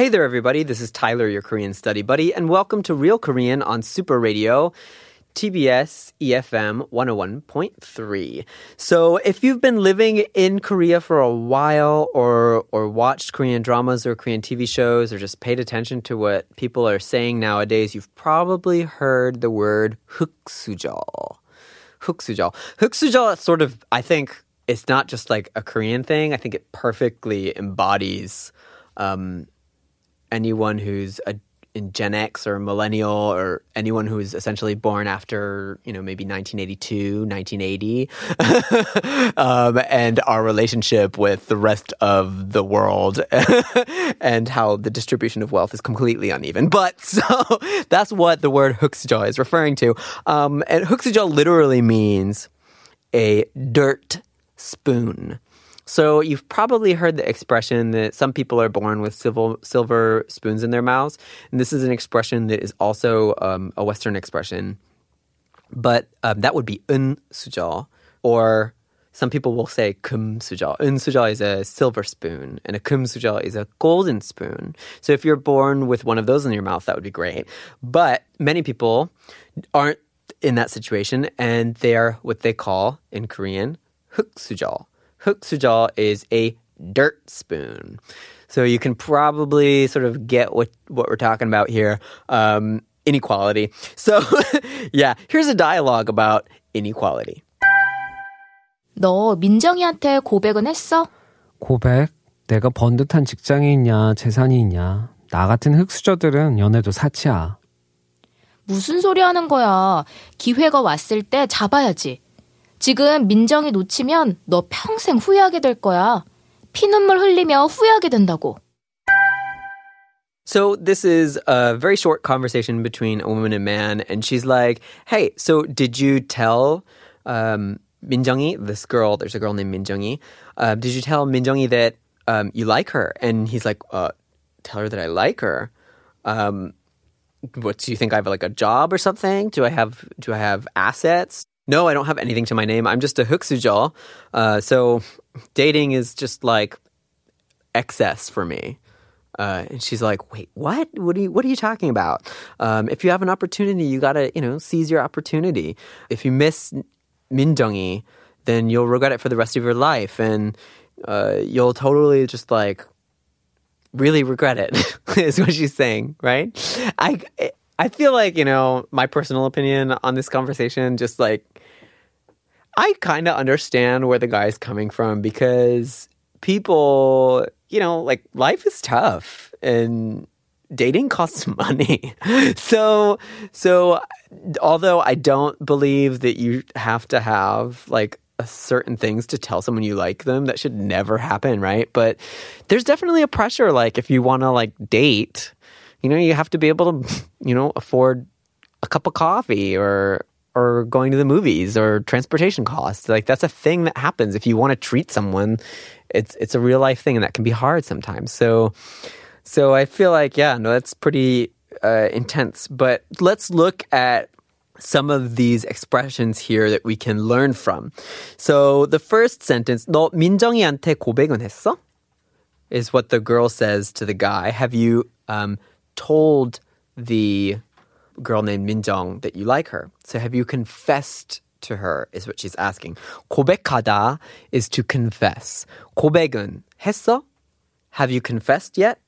Hey there, everybody. This is Tyler, your Korean study buddy, and welcome to Real Korean on Super Radio. TBS EFM 101.3. So, if you've been living in Korea for a while or or watched Korean dramas or Korean TV shows or just paid attention to what people are saying nowadays, you've probably heard the word huksujeol. Huksujeol. Huksujeol sort of I think it's not just like a Korean thing. I think it perfectly embodies um, anyone who's a in Gen X or millennial or anyone who is essentially born after, you know, maybe 1982, 1980, um, and our relationship with the rest of the world and how the distribution of wealth is completely uneven. But so that's what the word huksujo is referring to. Um, and huksujo literally means a dirt spoon. So you've probably heard the expression that some people are born with silver, silver spoons in their mouths, and this is an expression that is also um, a Western expression. But um, that would be un sujal, or some people will say kum sujal. Un sujal is a silver spoon, and a kum sujal is a golden spoon. So if you're born with one of those in your mouth, that would be great. But many people aren't in that situation, and they are what they call in Korean 흑수 저. 흑수저 is a dirt spoon. So you can probably sort of get what, what we're talking about here. Um, inequality. So, yeah, here's a dialogue about inequality. 너 민정이한테 고백은 했어? 고백? 내가 번듯한 직장이 있냐, 재산이 있냐. 나 같은 흑수저들은 연애도 사치야. 무슨 소리 하는 거야. 기회가 왔을 때 잡아야지. 지금 민정이 놓치면 너 평생 후회하게 될 거야. 피눈물 흘리며 후회하게 된다고. So this is a very short conversation between a woman and man, and she's like, "Hey, so did you tell um, Minjeongi, this girl? There's a girl named Minjeongi. Uh, did you tell Minjeongi that um, you like her?" And he's like, uh, "Tell her that I like her." Um, what do you think? I have like a job or something? Do I have do I have assets? no, I don't have anything to my name. I'm just a hooksujal. Uh, so dating is just like excess for me. Uh, and she's like, "Wait, what? What are you? What are you talking about? Um, if you have an opportunity, you gotta, you know, seize your opportunity. If you miss Mindongi, then you'll regret it for the rest of your life, and uh, you'll totally just like really regret it." is what she's saying, right? I I feel like you know my personal opinion on this conversation just like I kind of understand where the guy's coming from because people, you know, like life is tough and dating costs money. so, so although I don't believe that you have to have like certain things to tell someone you like them, that should never happen, right? But there's definitely a pressure. Like if you want to like date, you know, you have to be able to, you know, afford a cup of coffee or or going to the movies or transportation costs. Like that's a thing that happens if you want to treat someone. It's it's a real life thing, and that can be hard sometimes. So, so I feel like yeah, no, that's pretty uh, intense. But let's look at some of these expressions here that we can learn from. So the first sentence, 너 민정이한테 고백은 했어? Is what the girl says to the guy. Have you um, told the girl named Minjong that you like her. So have you confessed to her is what she's asking. 고백하다 is to confess. 고백은 했어? Have you confessed yet?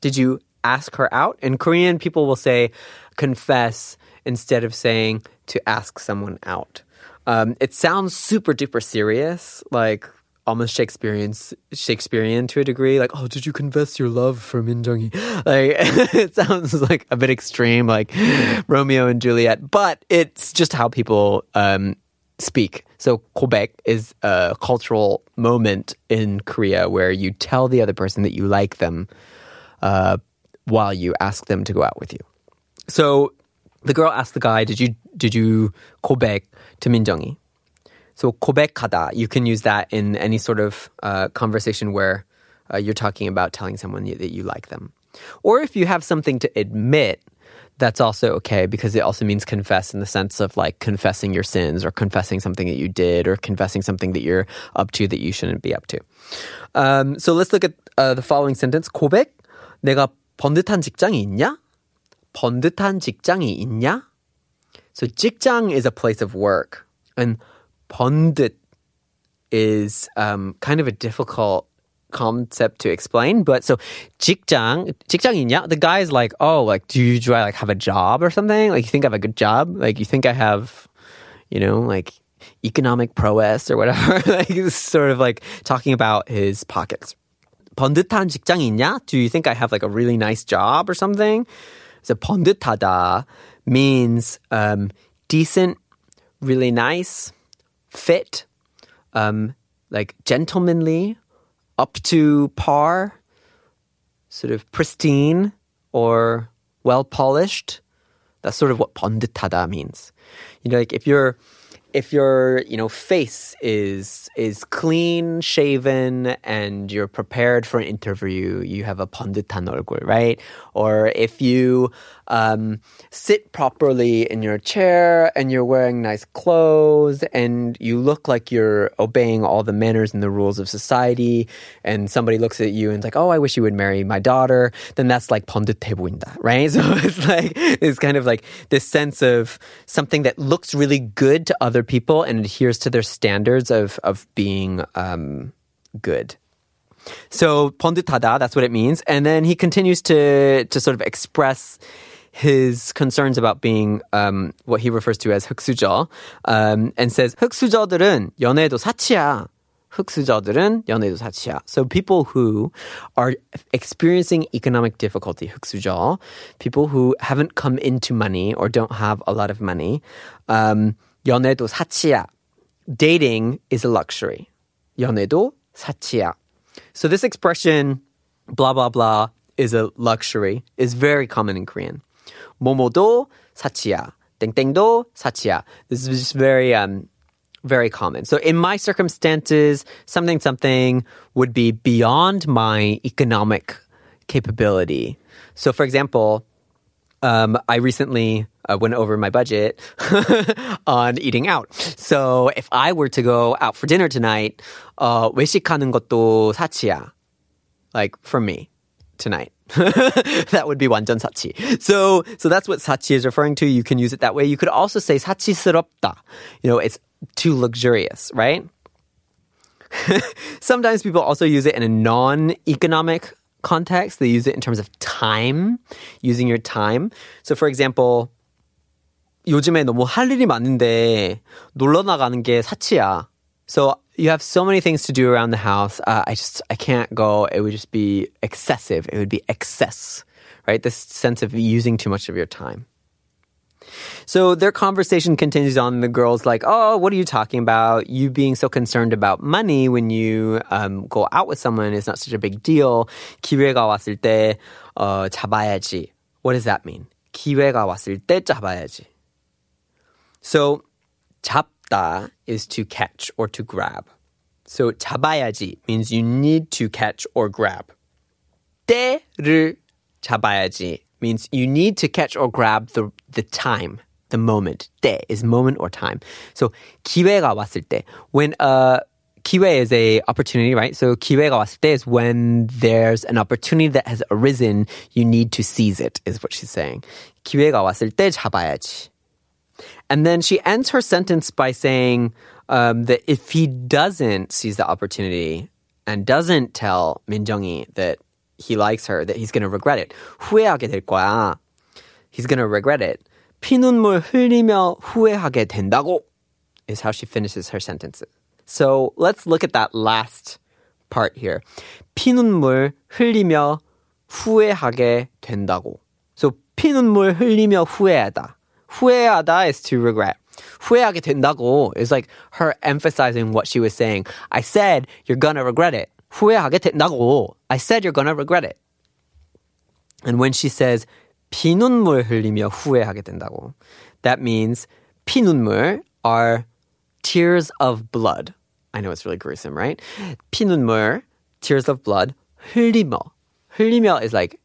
Did you ask her out? In Korean, people will say confess instead of saying to ask someone out. Um, it sounds super duper serious, like almost Shakespearean Shakespearean to a degree. Like, oh, did you confess your love for Min Jung? Like, it sounds like a bit extreme, like mm. Romeo and Juliet, but it's just how people um, speak. So Quebec is a cultural moment in Korea where you tell the other person that you like them uh, while you ask them to go out with you. So the girl asked the guy, "Did you did you Quebec to Min Jung?" So 고백하다, you can use that in any sort of uh, conversation where uh, you're talking about telling someone you, that you like them, or if you have something to admit. That's also okay because it also means confess in the sense of like confessing your sins or confessing something that you did or confessing something that you're up to that you shouldn't be up to. Um, so let's look at uh, the following sentence. 고백. 내가 번듯한 직장이 있냐? 번듯한 직장이 있냐? So 직장 is a place of work, and 번듯 is um, kind of a difficult concept to explain. But so 직장, 직장이냐? The guy is like, oh, like, do you, do I like have a job or something? Like, you think I have a good job? Like, you think I have, you know, like economic prowess or whatever? like, it's sort of like talking about his pockets. 번듯한 직장이 있냐? Do you think I have like a really nice job or something? So 번듯하다 means um, decent, really nice, fit, um, like gentlemanly, up to par, sort of pristine or well polished. That's sort of what panditada means. You know, like if you're if your you know face is is clean shaven and you're prepared for an interview, you have a panditan right? Or if you um, sit properly in your chair and you're wearing nice clothes and you look like you're obeying all the manners and the rules of society and somebody looks at you and is like oh I wish you would marry my daughter then that's like 번듯해 보인다 right so it's like it's kind of like this sense of something that looks really good to other people and adheres to their standards of of being um, good. So 번듯하다, that's what it means. And then he continues to to sort of express his concerns about being um, what he refers to as 흑수저, um, and says 흑수저들은 연애도 사치야. 흑수저들은 연애도 사치야. So people who are experiencing economic difficulty, 흑수저, people who haven't come into money or don't have a lot of money, um, 연애도 사치야. Dating is a luxury. 연애도 사치야. So this expression, blah blah blah, is a luxury, is very common in Korean. 모모도 사치야. 땡땡도 사치야. This is just very um very common. So in my circumstances, something something would be beyond my economic capability. So for example, um, I recently uh, went over my budget on eating out. So if I were to go out for dinner tonight, uh, 외식하는 것도 사치야. Like for me tonight. that would be 완전 사치. So, so that's what 사치 is referring to. You can use it that way. You could also say 사치스럽다. You know, it's too luxurious, right? Sometimes people also use it in a non-economic context. They use it in terms of time, using your time. So, for example, 요즘에 너무 할 일이 많은데 놀러 나가는 게 사치야. So you have so many things to do around the house. Uh, I just I can't go. It would just be excessive. It would be excess, right? This sense of using too much of your time. So their conversation continues on. The girl's like, "Oh, what are you talking about? You being so concerned about money when you um, go out with someone is not such a big deal. 기회가 왔을 때 어, 잡아야지. What does that mean? 기회가 왔을 때 잡아야지. So 잡 다 is to catch or to grab. So 잡아야지 means you need to catch or grab. 때를 잡아야지 means you need to catch or grab the the time, the moment. 때 is moment or time. So 기회가 왔을 때 when uh 기회 is a opportunity, right? So 기회가 왔을 때 is when there's an opportunity that has arisen, you need to seize it, is what she's saying. 기회가 왔을 때 잡아야지. And then she ends her sentence by saying um, that if he doesn't seize the opportunity and doesn't tell Minjungi that he likes her, that he's going to regret it. 후회하게 될 거야. He's going to regret it. 피눈물 흘리며 후회하게 된다고 is how she finishes her sentences. So let's look at that last part here. 피눈물 흘리며 후회하게 된다고. So 피눈물 흘리며 후회하다. 후회하다 is to regret. 후회하게 된다고 is like her emphasizing what she was saying. I said you're gonna regret it. 후회하게 된다고. I said you're gonna regret it. And when she says 피눈물 흘리며 후회하게 된다고. That means 피눈물 are tears of blood. I know it's really gruesome, right? 피눈물, tears of blood. 흘리며. 흘리며 is like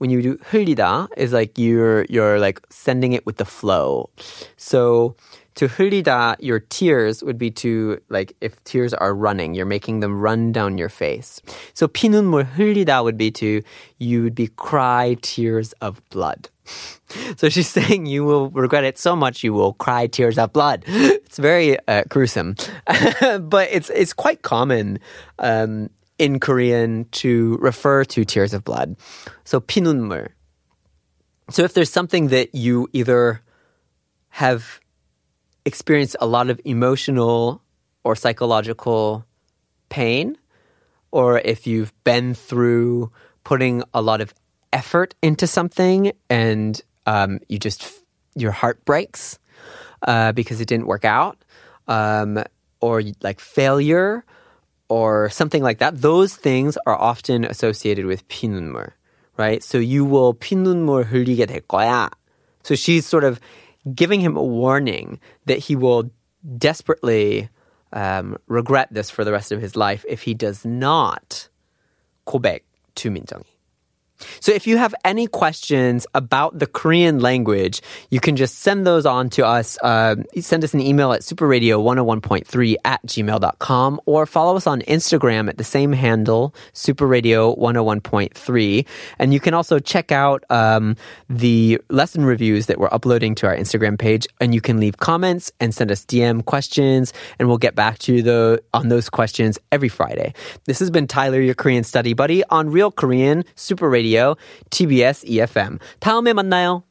when you do 흘리다 is like you're you're like sending it with the flow. So to 흘리다, your tears would be to like if tears are running, you're making them run down your face. So 피눈물 흘리다 would be to you would be cry tears of blood. So she's saying you will regret it so much you will cry tears of blood. It's very uh, gruesome, but it's it's quite common um, in Korean to refer to tears of blood. So pinunmul. So if there's something that you either have experienced a lot of emotional or psychological pain, or if you've been through putting a lot of effort into something and um, you just your heart breaks uh, because it didn't work out, um, or like failure, or something like that. Those things are often associated with 피눈물, right? So you will 피눈물 흘리게 될 거야. So she's sort of giving him a warning that he will desperately um, regret this for the rest of his life if he does not 고백 to 민정이. So if you have any questions about the Korean language, you can just send those on to us. Uh, send us an email at superradio101.3 at gmail.com or follow us on Instagram at the same handle, superradio101.3. And you can also check out um, the lesson reviews that we're uploading to our Instagram page. And you can leave comments and send us DM questions, and we'll get back to you the, on those questions every Friday. This has been Tyler, your Korean study buddy on Real Korean Super Radio TBS EFM. 다음에 만나요.